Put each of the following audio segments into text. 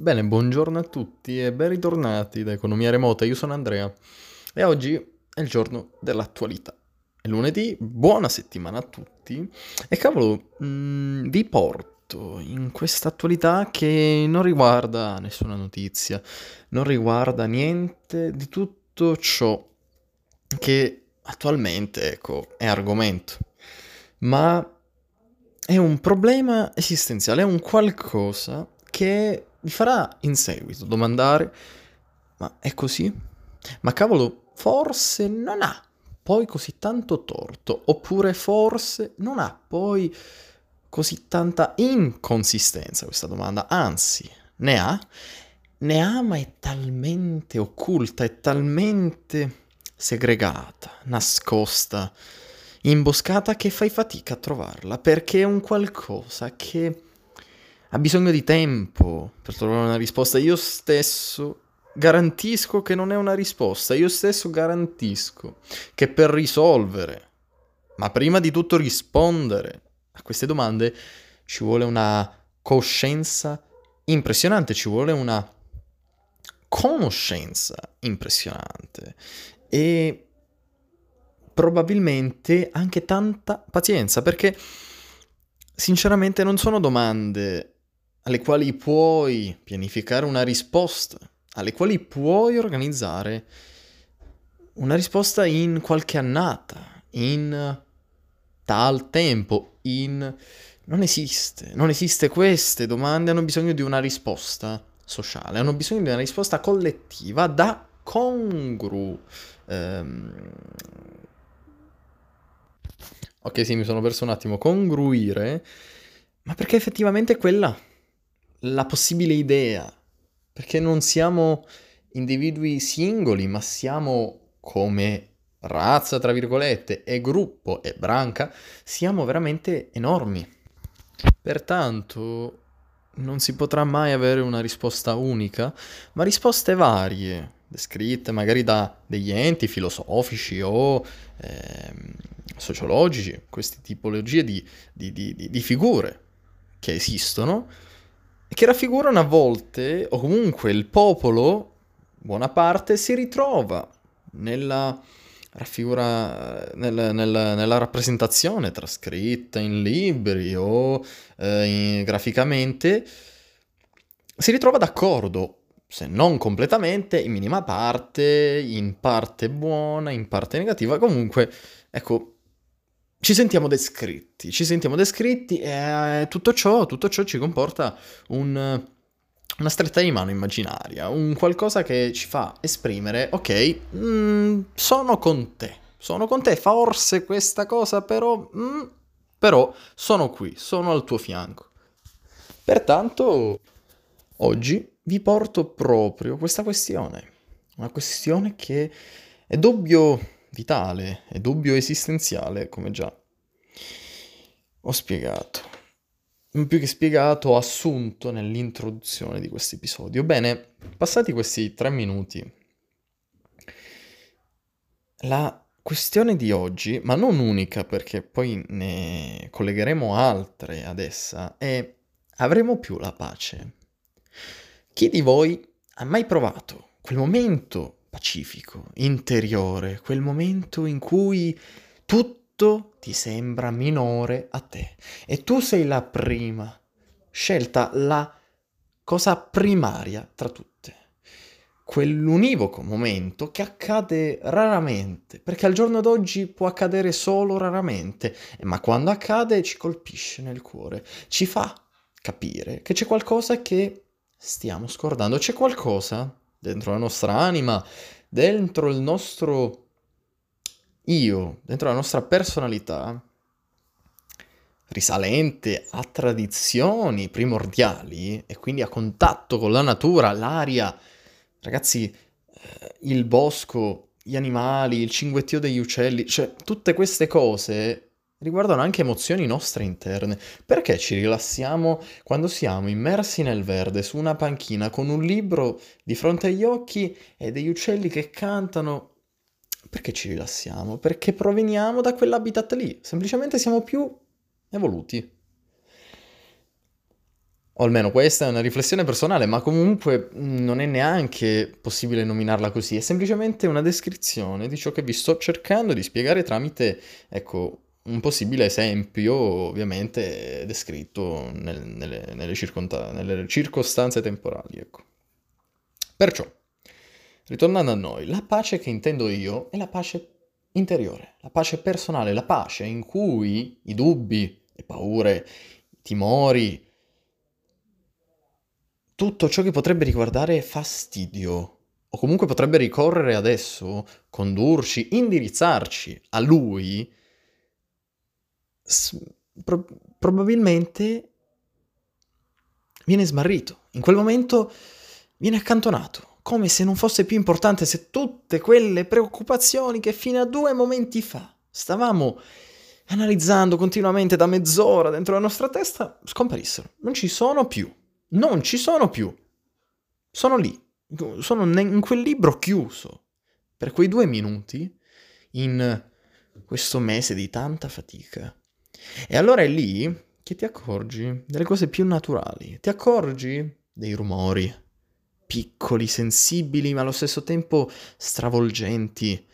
Bene, buongiorno a tutti e ben ritornati da Economia Remota, io sono Andrea e oggi è il giorno dell'attualità. È lunedì, buona settimana a tutti e cavolo, mh, mm, vi porto in questa attualità che non riguarda nessuna notizia, non riguarda niente di tutto ciò che attualmente, ecco, è argomento, ma è un problema esistenziale, è un qualcosa che vi farà in seguito domandare, ma è così? Ma cavolo, forse non ha poi così tanto torto, oppure forse non ha poi così tanta inconsistenza questa domanda, anzi, ne ha, ne ha ma è talmente occulta, è talmente segregata, nascosta, imboscata che fai fatica a trovarla, perché è un qualcosa che ha bisogno di tempo per trovare una risposta. Io stesso garantisco che non è una risposta, io stesso garantisco che per risolvere, ma prima di tutto rispondere a queste domande, ci vuole una coscienza impressionante, ci vuole una conoscenza impressionante e probabilmente anche tanta pazienza, perché sinceramente non sono domande alle quali puoi pianificare una risposta, alle quali puoi organizzare una risposta in qualche annata, in tal tempo, in... Non esiste, non esiste. Queste domande hanno bisogno di una risposta sociale, hanno bisogno di una risposta collettiva da congru. Ehm... Ok, sì, mi sono perso un attimo. Congruire, ma perché effettivamente è quella la possibile idea, perché non siamo individui singoli, ma siamo come razza, tra virgolette, e gruppo e branca, siamo veramente enormi. Pertanto non si potrà mai avere una risposta unica, ma risposte varie, descritte magari da degli enti filosofici o eh, sociologici, queste tipologie di, di, di, di figure che esistono che raffigurano a volte, o comunque il popolo, buona parte, si ritrova nella raffigura nel, nel, nella rappresentazione trascritta in libri o eh, in, graficamente, si ritrova d'accordo, se non completamente, in minima parte, in parte buona, in parte negativa, comunque, ecco, ci sentiamo descritti, ci sentiamo descritti e tutto ciò, tutto ciò ci comporta un, una stretta di mano immaginaria, un qualcosa che ci fa esprimere, ok, mm, sono con te, sono con te, forse questa cosa però, mm, però sono qui, sono al tuo fianco. Pertanto oggi vi porto proprio questa questione, una questione che è dubbio vitale e dubbio esistenziale, come già ho spiegato. Più che spiegato, ho assunto nell'introduzione di questo episodio. Bene, passati questi tre minuti, la questione di oggi, ma non unica perché poi ne collegheremo altre ad essa, è avremo più la pace? Chi di voi ha mai provato quel momento pacifico, interiore, quel momento in cui tutto ti sembra minore a te e tu sei la prima, scelta la cosa primaria tra tutte. Quell'univoco momento che accade raramente, perché al giorno d'oggi può accadere solo raramente, ma quando accade ci colpisce nel cuore, ci fa capire che c'è qualcosa che stiamo scordando, c'è qualcosa dentro la nostra anima, dentro il nostro io, dentro la nostra personalità, risalente a tradizioni primordiali e quindi a contatto con la natura, l'aria, ragazzi, eh, il bosco, gli animali, il cinguettio degli uccelli, cioè tutte queste cose riguardano anche emozioni nostre interne. Perché ci rilassiamo quando siamo immersi nel verde su una panchina con un libro di fronte agli occhi e degli uccelli che cantano? Perché ci rilassiamo? Perché proveniamo da quell'habitat lì, semplicemente siamo più evoluti. o almeno questa è una riflessione personale, ma comunque non è neanche possibile nominarla così, è semplicemente una descrizione di ciò che vi sto cercando di spiegare tramite, ecco, un possibile esempio, ovviamente descritto nel, nelle, nelle, nelle, circostanze temporali, ecco. Perciò, ritornando a noi, la pace che intendo io è la pace interiore, la pace personale, la pace in cui i dubbi, le paure, i timori, tutto ciò che potrebbe riguardare fastidio, o comunque potrebbe ricorrere adesso, condurci, indirizzarci a lui, pro- probabilmente viene smarrito. In quel momento viene accantonato, come se non fosse più importante se tutte quelle preoccupazioni che fino a due momenti fa stavamo analizzando continuamente da mezz'ora dentro la nostra testa scomparissero. Non ci sono più non ci sono più. Sono lì, sono in quel libro chiuso per quei due minuti in questo mese di tanta fatica. E allora è lì che ti accorgi delle cose più naturali, ti accorgi dei rumori, piccoli, sensibili, ma allo stesso tempo stravolgenti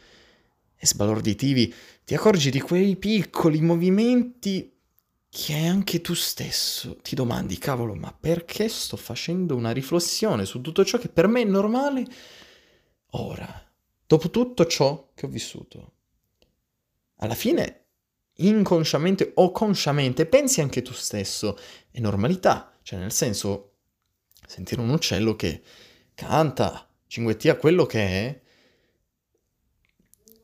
e sbalorditivi, ti accorgi di quei piccoli movimenti che anche tu stesso ti domandi, cavolo, ma perché sto facendo una riflessione su tutto ciò che per me è normale ora, dopo tutto ciò che ho vissuto? Alla fine, inconsciamente o consciamente, pensi anche tu stesso, è normalità, cioè nel senso, sentire un uccello che canta, cinguettia quello che è,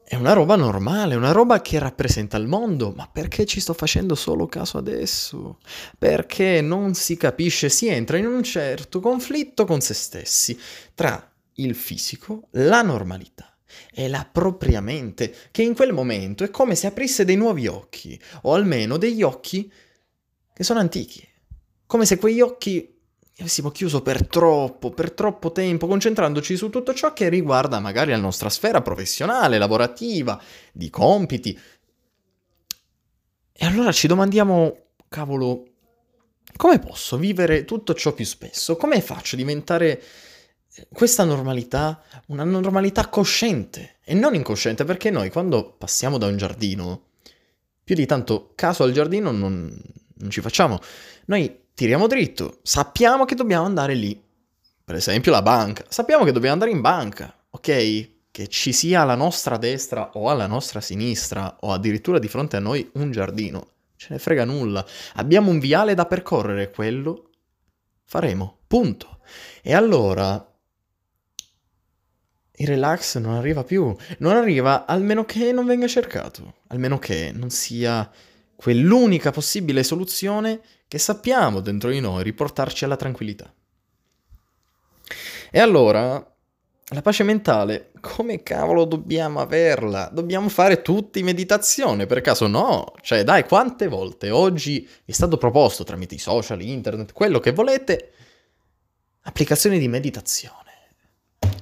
è una roba normale, una roba che rappresenta il mondo, ma perché ci sto facendo solo caso adesso? Perché non si capisce, si entra in un certo conflitto con se stessi tra il fisico, la normalità e la propria mente, che in quel momento è come se aprisse dei nuovi occhi, o almeno degli occhi che sono antichi, come se quegli occhi avessimo chiuso per troppo, per troppo tempo, concentrandoci su tutto ciò che riguarda magari la nostra sfera professionale, lavorativa, di compiti. E allora ci domandiamo, cavolo, come posso vivere tutto ciò più spesso? Come faccio a diventare questa normalità una normalità cosciente e non incosciente? Perché noi quando passiamo da un giardino, più di tanto caso al giardino non, non ci facciamo. Noi tiriamo dritto, sappiamo che dobbiamo andare lì. Per esempio la banca, sappiamo che dobbiamo andare in banca, ok? Che ci sia alla nostra destra o alla nostra sinistra o addirittura di fronte a noi un giardino, ce ne frega nulla. Abbiamo un viale da percorrere, quello faremo, punto. E allora il relax non arriva più, non arriva almeno che non venga cercato, almeno che non sia quell'unica possibile soluzione che sappiamo dentro di noi riportarci alla tranquillità. E allora, la pace mentale, come cavolo dobbiamo averla? Dobbiamo fare tutti meditazione, per caso no? Cioè, dai, quante volte oggi è stato proposto tramite i social, internet, quello che volete, applicazioni di meditazione.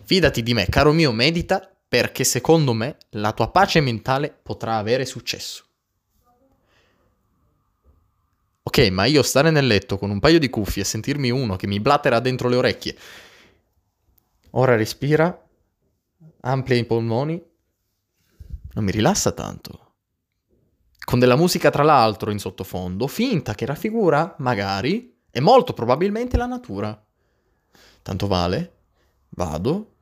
Fidati di me, caro mio, medita perché secondo me la tua pace mentale potrà avere successo. Ok, ma io stare nel letto con un paio di cuffie e sentirmi uno che mi blatera dentro le orecchie. Ora respira, amplia i polmoni, non mi rilassa tanto. Con della musica tra l'altro in sottofondo, finta che raffigura, magari, e molto probabilmente la natura. Tanto vale, vado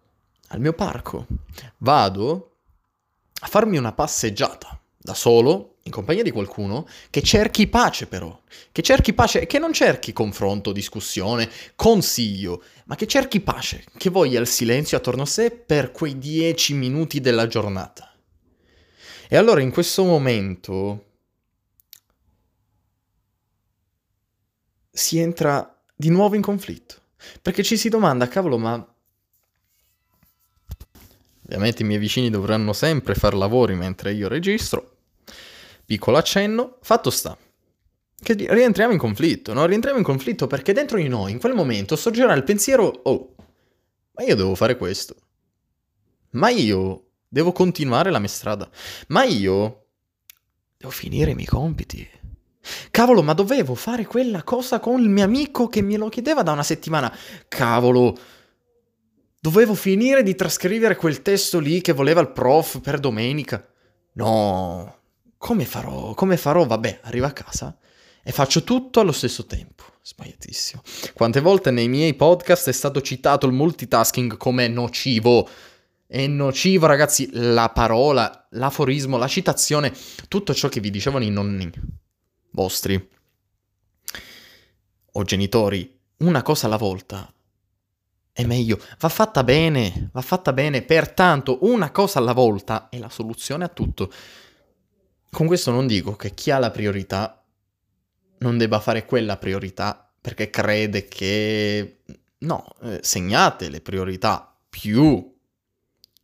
al mio parco, vado a farmi una passeggiata da solo, in compagnia di qualcuno, che cerchi pace però, che cerchi pace che non cerchi confronto, discussione, consiglio, ma che cerchi pace, che voglia il silenzio attorno a sé per quei dieci minuti della giornata. E allora in questo momento si entra di nuovo in conflitto, perché ci si domanda, cavolo, ma Ovviamente i miei vicini dovranno sempre fare lavori mentre io registro, Piccolo accenno, fatto sta. Che rientriamo in conflitto, no? Rientriamo in conflitto perché dentro di noi, in quel momento, sorgerà il pensiero, oh, ma io devo fare questo. Ma io devo continuare la mia strada. Ma io devo finire i miei compiti. Cavolo, ma dovevo fare quella cosa con il mio amico che me lo chiedeva da una settimana. Cavolo, dovevo finire di trascrivere quel testo lì che voleva il prof per domenica. No, come farò? Come farò? Vabbè, arrivo a casa e faccio tutto allo stesso tempo. Sbagliatissimo. Quante volte nei miei podcast è stato citato il multitasking come nocivo? È nocivo, ragazzi, la parola, l'aforismo, la citazione, tutto ciò che vi dicevano i nonni vostri o genitori, una cosa alla volta è meglio, va fatta bene, va fatta bene, pertanto una cosa alla volta è la soluzione a tutto. Con questo non dico che chi ha la priorità non debba fare quella priorità perché crede che... No, eh, segnate le priorità più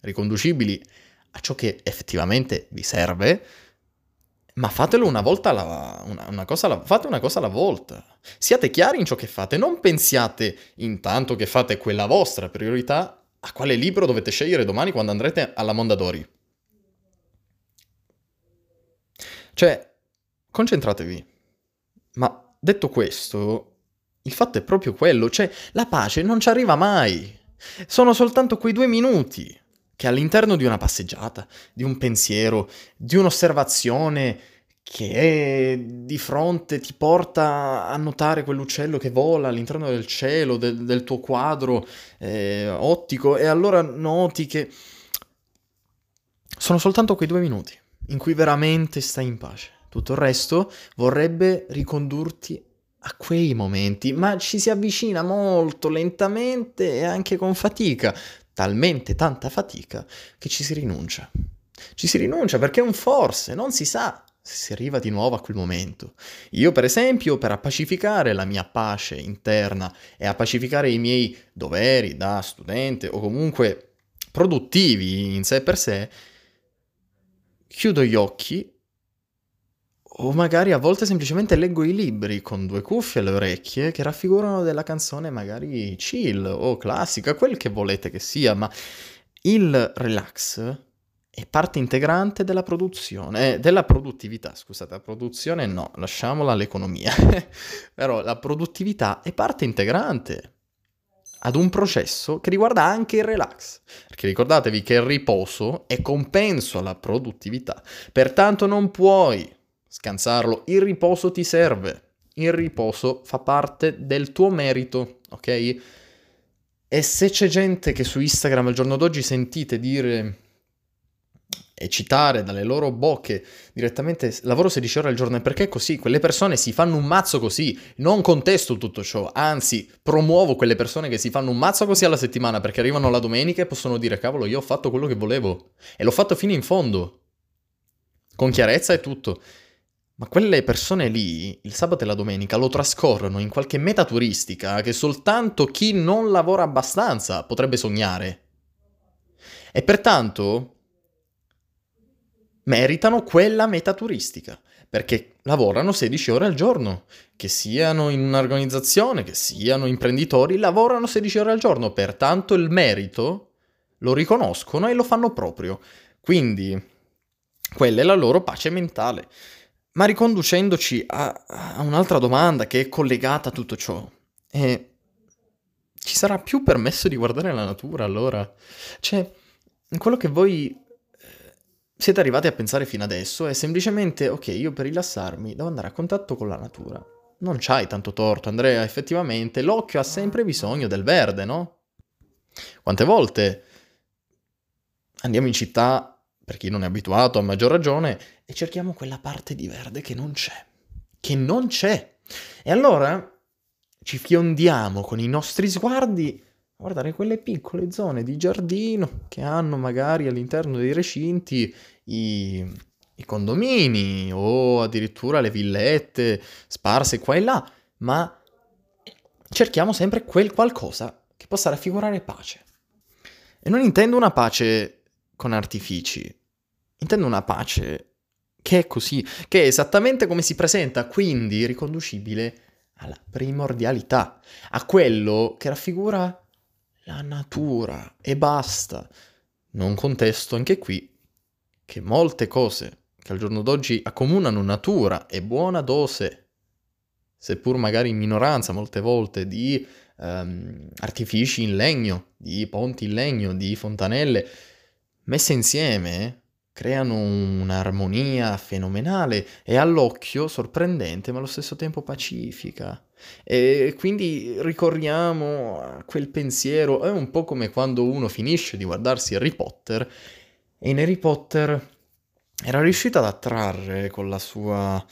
riconducibili a ciò che effettivamente vi serve, ma fatelo una volta alla, una, una cosa alla, fate una cosa alla volta. Siate chiari in ciò che fate, non pensiate intanto che fate quella vostra priorità a quale libro dovete scegliere domani quando andrete alla Mondadori. Cioè, concentratevi. Ma detto questo, il fatto è proprio quello, cioè la pace non ci arriva mai. Sono soltanto quei due minuti che all'interno di una passeggiata, di un pensiero, di un'osservazione che di fronte ti porta a notare quell'uccello che vola all'interno del cielo, del, del tuo quadro eh, ottico, e allora noti che sono soltanto quei due minuti in cui veramente stai in pace. Tutto il resto vorrebbe ricondurti a quei momenti, ma ci si avvicina molto lentamente e anche con fatica talmente tanta fatica che ci si rinuncia. Ci si rinuncia perché è un forse, non si sa se si arriva di nuovo a quel momento. Io, per esempio, per appacificare la mia pace interna e appacificare i miei doveri da studente o comunque produttivi in sé per sé, chiudo gli occhi o magari a volte semplicemente leggo i libri con due cuffie alle orecchie che raffigurano della canzone magari chill o classica, quel che volete che sia, ma il relax è parte integrante della produzione, eh, della produttività, scusate, la produzione no, lasciamola all'economia, però la produttività è parte integrante ad un processo che riguarda anche il relax, perché ricordatevi che il riposo è compenso alla produttività, pertanto non puoi scansarlo. Il riposo ti serve. Il riposo fa parte del tuo merito, ok? E se c'è gente che su Instagram al giorno d'oggi sentite dire e citare dalle loro bocche direttamente lavoro 16 ore al giorno, perché è così? Quelle persone si fanno un mazzo così. Non contesto tutto ciò, anzi, promuovo quelle persone che si fanno un mazzo così alla settimana perché arrivano la domenica e possono dire cavolo, io ho fatto quello che volevo e l'ho fatto fino in fondo. Con chiarezza e tutto. Ma quelle persone lì, il sabato e la domenica, lo trascorrono in qualche meta turistica che soltanto chi non lavora abbastanza potrebbe sognare. E pertanto meritano quella meta turistica, perché lavorano 16 ore al giorno, che siano in un'organizzazione, che siano imprenditori, lavorano 16 ore al giorno, pertanto il merito lo riconoscono e lo fanno proprio. Quindi quella è la loro pace mentale. Ma riconducendoci a, a un'altra domanda che è collegata a tutto ciò, è ci sarà più permesso di guardare la natura allora? Cioè, quello che voi eh, siete arrivati a pensare fino adesso è semplicemente, ok, io per rilassarmi devo andare a contatto con la natura. Non c'hai tanto torto, Andrea, effettivamente l'occhio ha sempre bisogno del verde, no? Quante volte andiamo in città per chi non è abituato a maggior ragione, e cerchiamo quella parte di verde che non c'è. Che non c'è. E allora ci fiondiamo con i nostri sguardi a guardare quelle piccole zone di giardino che hanno magari all'interno dei recinti i, i condomini o addirittura le villette sparse qua e là, ma cerchiamo sempre quel qualcosa che possa raffigurare pace. E non intendo una pace con artifici. Intendo una pace che è così, che è esattamente come si presenta, quindi riconducibile alla primordialità, a quello che raffigura la natura e basta. Non contesto anche qui che molte cose che al giorno d'oggi accomunano natura e buona dose, seppur magari in minoranza molte volte, di um, artifici in legno, di ponti in legno, di fontanelle, messe insieme creano un'armonia fenomenale e all'occhio sorprendente ma allo stesso tempo pacifica. E quindi ricorriamo a quel pensiero, è un po' come quando uno finisce di guardarsi Harry Potter e in Harry Potter era riuscito ad attrarre con la sua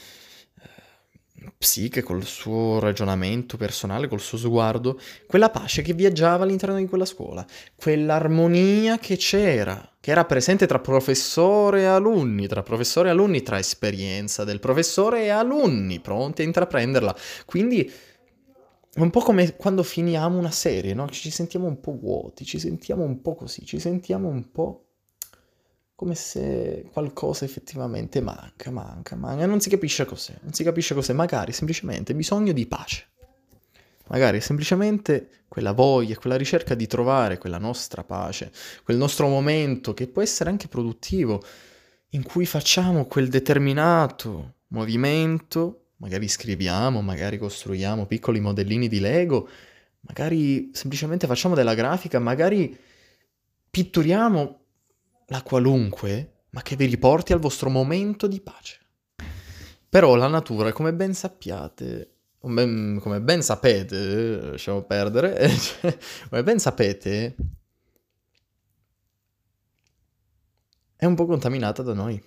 psiche, col suo ragionamento personale, col suo sguardo, quella pace che viaggiava all'interno di quella scuola, quell'armonia che c'era, che era presente tra professore e alunni, tra professore e alunni, tra esperienza del professore e alunni pronti a intraprenderla. Quindi è un po' come quando finiamo una serie, no? Ci sentiamo un po' vuoti, ci sentiamo un po' così, ci sentiamo un po' come se qualcosa effettivamente manca, manca, manca, e non si capisce cos'è, non si capisce cos'è, magari semplicemente bisogno di pace. Magari semplicemente quella voglia, quella ricerca di trovare quella nostra pace, quel nostro momento che può essere anche produttivo, in cui facciamo quel determinato movimento, magari scriviamo, magari costruiamo piccoli modellini di Lego, magari semplicemente facciamo della grafica, magari pitturiamo la qualunque, ma che vi riporti al vostro momento di pace. Però la natura, come ben sappiate, come, ben sapete, lasciamo perdere, cioè, come ben sapete, è un po' contaminata da noi.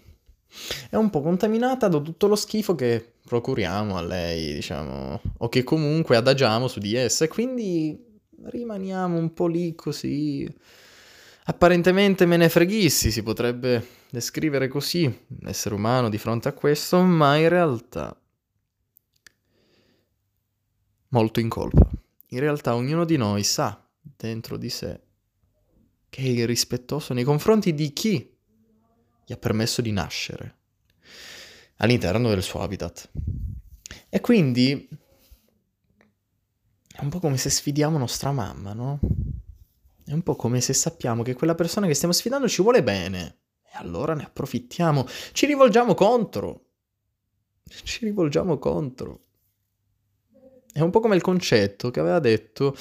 È un po' contaminata da tutto lo schifo che procuriamo a lei, diciamo, o che comunque adagiamo su di essa, e quindi rimaniamo un po' lì così apparentemente me ne freghissi, si potrebbe descrivere così l'essere umano di fronte a questo, ma in realtà molto in colpa. In realtà ognuno di noi sa dentro di sé che è irrispettoso nei confronti di chi gli ha permesso di nascere all'interno del suo habitat. E quindi è un po' come se sfidiamo nostra mamma, no? È un po' come se sappiamo che quella persona che stiamo sfidando ci vuole bene. E allora ne approfittiamo. Ci rivolgiamo contro. Ci rivolgiamo contro. È un po' come il concetto che aveva detto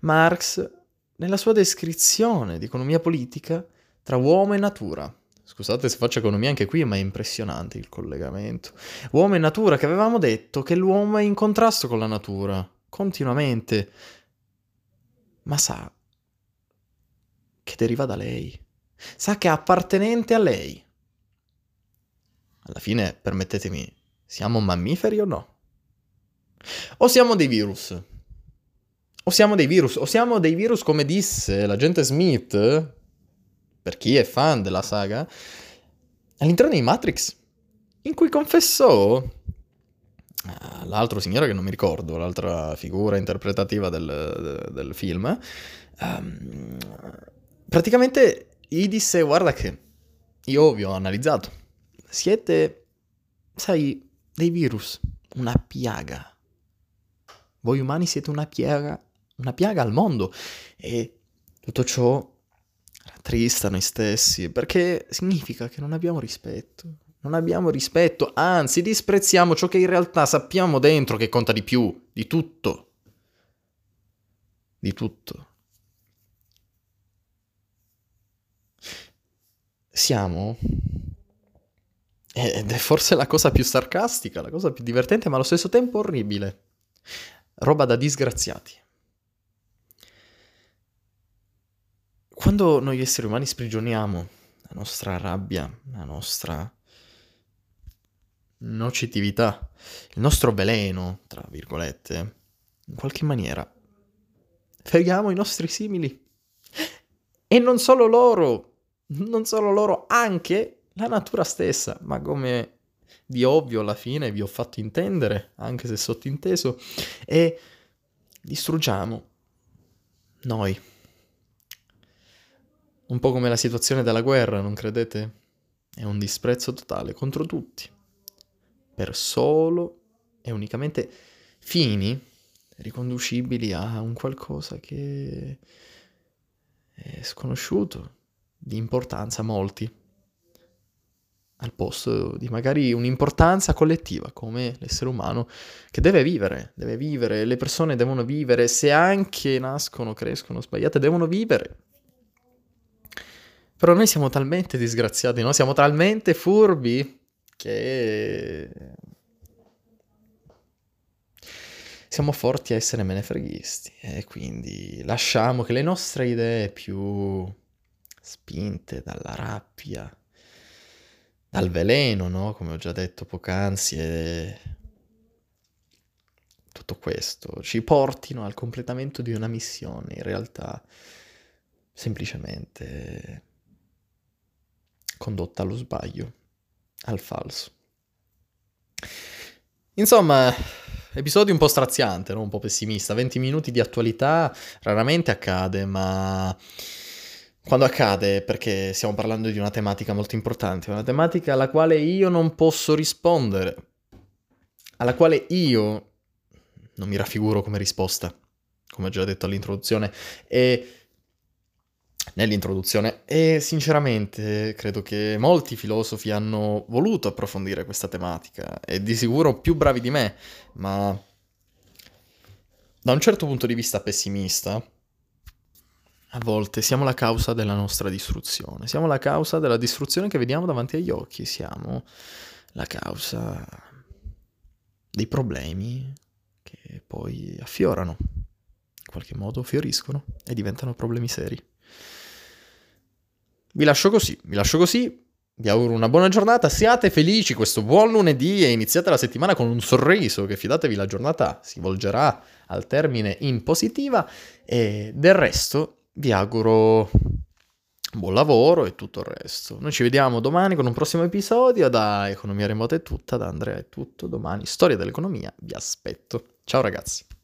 Marx nella sua descrizione di economia politica tra uomo e natura. Scusate se faccio economia anche qui, ma è impressionante il collegamento. Uomo e natura, che avevamo detto che l'uomo è in contrasto con la natura, continuamente. Ma sa, che deriva da lei. Sa che è appartenente a lei. Alla fine, permettetemi, siamo mammiferi o no? O siamo dei virus? O siamo dei virus? O siamo dei virus come disse l'agente Smith, per chi è fan della saga, all'interno di Matrix, in cui confessò ah, l'altro signore che non mi ricordo, l'altra figura interpretativa del, del film, um, praticamente gli disse guarda che io vi ho analizzato, siete, sai, dei virus, una piaga. Voi umani siete una piaga, una piaga al mondo e tutto ciò rattrista noi stessi perché significa che non abbiamo rispetto. Non abbiamo rispetto, anzi disprezziamo ciò che in realtà sappiamo dentro che conta di più, di tutto. Di tutto. Siamo, ed è forse la cosa più sarcastica, la cosa più divertente, ma allo stesso tempo orribile, roba da disgraziati. Quando noi esseri umani sprigioniamo la nostra rabbia, la nostra nocittività, il nostro veleno, tra virgolette, in qualche maniera, feriamo i nostri simili. E non solo loro, non solo loro, anche la natura stessa, ma come di ovvio alla fine vi ho fatto intendere, anche se sottinteso, e distruggiamo noi. Un po' come la situazione della guerra, non credete? È un disprezzo totale contro tutti, per solo e unicamente fini riconducibili a un qualcosa che è sconosciuto, di importanza molti. al posto di magari un'importanza collettiva come l'essere umano che deve vivere, deve vivere, le persone devono vivere, se anche nascono, crescono sbagliate, devono vivere. Però noi siamo talmente disgraziati, no? Siamo talmente furbi che siamo forti a essere menefreghisti e quindi lasciamo che le nostre idee più spinte dalla rabbia, dal veleno, no? Come ho già detto poc'anzi, e tutto questo ci portino al completamento di una missione, in realtà semplicemente condotta allo sbaglio, al falso. Insomma, episodio un po' straziante, no? un po' pessimista, 20 minuti di attualità raramente accade, ma quando accade, perché stiamo parlando di una tematica molto importante, una tematica alla quale io non posso rispondere, alla quale io non mi raffiguro come risposta, come ho già detto all'introduzione, e nell'introduzione e sinceramente credo che molti filosofi hanno voluto approfondire questa tematica e di sicuro più bravi di me, ma da un certo punto di vista pessimista, a volte siamo la causa della nostra distruzione, siamo la causa della distruzione che vediamo davanti agli occhi, siamo la causa dei problemi che poi affiorano, in qualche modo fioriscono e diventano problemi seri. Vi lascio così, vi lascio così, vi auguro una buona giornata, siate felici questo buon lunedì e iniziate la settimana con un sorriso, che fidatevi la giornata si volgerà al termine in positiva. E del resto vi auguro buon lavoro e tutto il resto. Noi ci vediamo domani con un prossimo episodio. Da Economia Remota è tutta, da Andrea è tutto. Domani, storia dell'economia, vi aspetto. Ciao ragazzi.